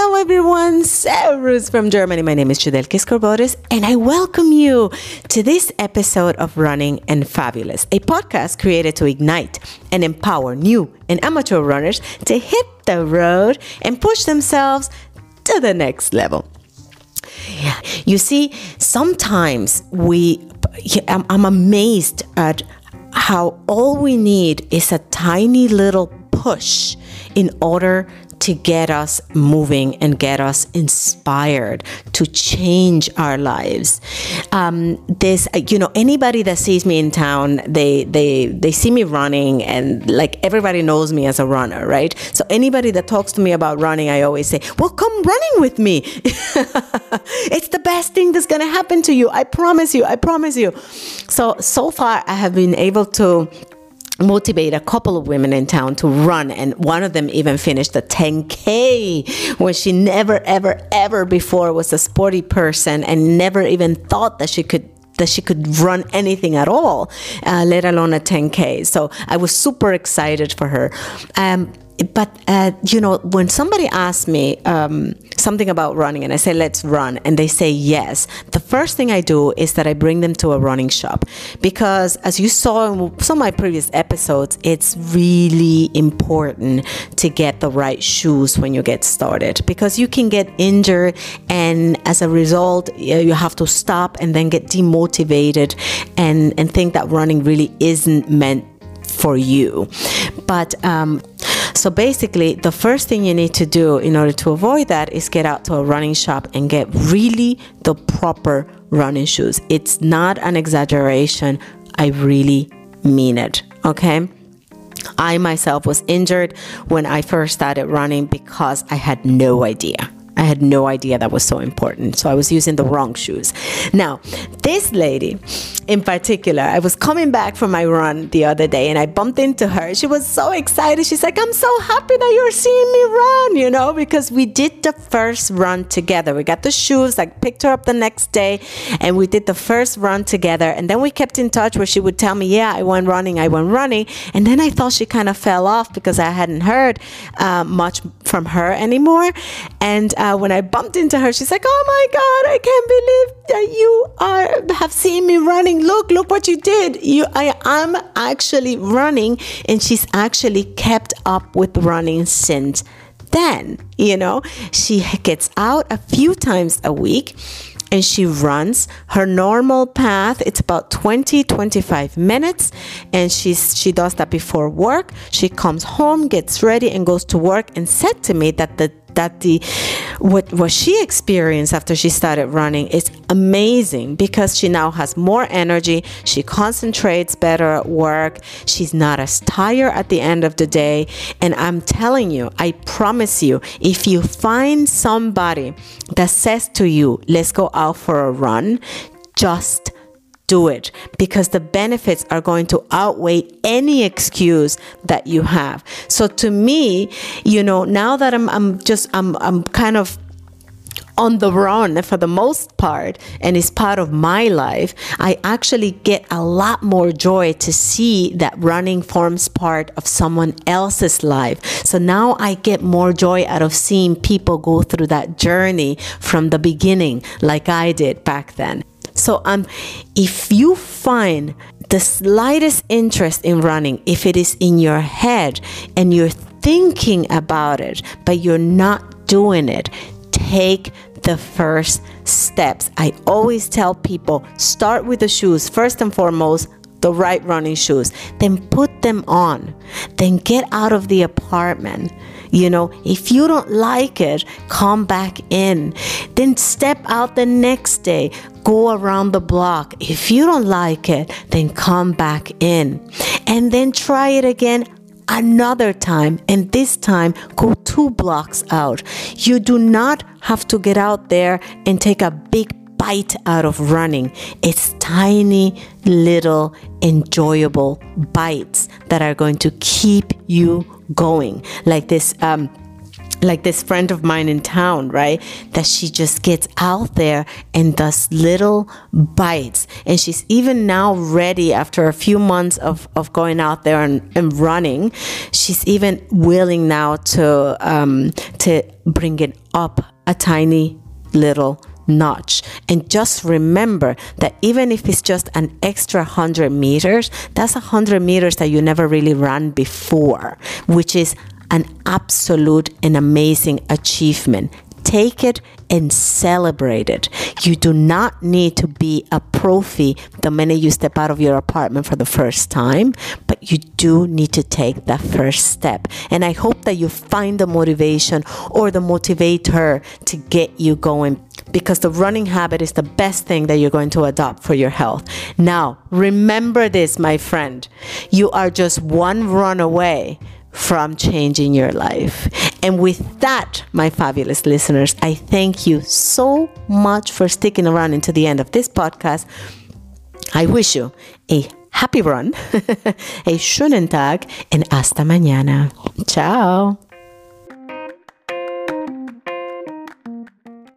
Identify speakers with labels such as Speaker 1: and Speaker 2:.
Speaker 1: Hello, everyone. Servus from Germany. My name is Judelke Scorboris, and I welcome you to this episode of Running and Fabulous, a podcast created to ignite and empower new and amateur runners to hit the road and push themselves to the next level. You see, sometimes we, I'm, I'm amazed at how all we need is a tiny little push in order to get us moving and get us inspired to change our lives. Um, this, you know, anybody that sees me in town, they they they see me running, and like everybody knows me as a runner, right? So anybody that talks to me about running, I always say, "Well, come running with me. it's the best thing that's gonna happen to you. I promise you. I promise you." So so far, I have been able to motivate a couple of women in town to run and one of them even finished a 10k when she never ever ever before was a sporty person and never even thought that she could that she could run anything at all uh, let alone a 10k so i was super excited for her. Um, but uh, you know when somebody asks me um, something about running and i say let's run and they say yes the first thing i do is that i bring them to a running shop. Because as you saw in some of my previous episodes it's really important to get the right shoes when you get started. Because you can get injured and as a result you have to stop and then get demotivated and and think that running really isn't meant for you. But um, so basically, the first thing you need to do in order to avoid that is get out to a running shop and get really the proper running shoes. It's not an exaggeration. I really mean it. Okay. I myself was injured when I first started running because I had no idea. I had no idea that was so important. So I was using the wrong shoes. Now, this lady in particular, I was coming back from my run the other day and I bumped into her. She was so excited. She's like, I'm so happy that you're seeing me run, you know, because we did the first run together. We got the shoes, I picked her up the next day and we did the first run together. And then we kept in touch where she would tell me, Yeah, I went running, I went running. And then I thought she kind of fell off because I hadn't heard uh, much from her anymore. And Uh, when I bumped into her, she's like, "Oh my God, I can't believe that you are have seen me running. Look, look what you did. You, I am actually running." And she's actually kept up with running since then. You know, she gets out a few times a week and she runs her normal path it's about 20 25 minutes and she's she does that before work she comes home gets ready and goes to work and said to me that the that the what what she experienced after she started running is amazing because she now has more energy. She concentrates better at work. She's not as tired at the end of the day. And i'm telling you i promise you if you find somebody that says to you let's go out for a run just do it because the benefits are going to outweigh any excuse that you have. So to me, you know, now that I'm I'm just I'm I'm kind of on the run for the most part and is part of my life, I actually get a lot more joy to see that running forms part of someone else's life. So now I get more joy out of seeing people go through that journey from the beginning, like I did back then. So um, if you find the slightest interest in running, if it is in your head and you're thinking about it, but you're not doing it, take the first steps. I always tell people start with the shoes first and foremost the right running shoes, then put them on, then get out of the apartment. You know, if you don't like it, come back in. Then step out the next day, go around the block. If you don't like it, then come back in. And then try it again another time, and this time go two blocks out. You do not have to get out there and take a big bite out of running. It's tiny, little, enjoyable bites that are going to keep you going. Like this, um, like this friend of mine in town, right? That she just gets out there and does little bites. And she's even now ready after a few months of, of going out there and, and running. She's even willing now to um, to bring it up a tiny little notch. And just remember that even if it's just an extra 100 meters, that's 100 meters that you never really ran before, which is an absolute and amazing achievement. Take it and celebrate it. You do not need to be a profi the minute you step out of your apartment for the first time, but you do need to take that first step. And I hope that you find the motivation or the motivator to get you going because the running habit is the best thing that you're going to adopt for your health. Now, remember this, my friend. You are just one run away from changing your life. And with that, my fabulous listeners, I thank you so much for sticking around into the end of this podcast. I wish you a happy run, a schönen Tag, and hasta mañana. Ciao.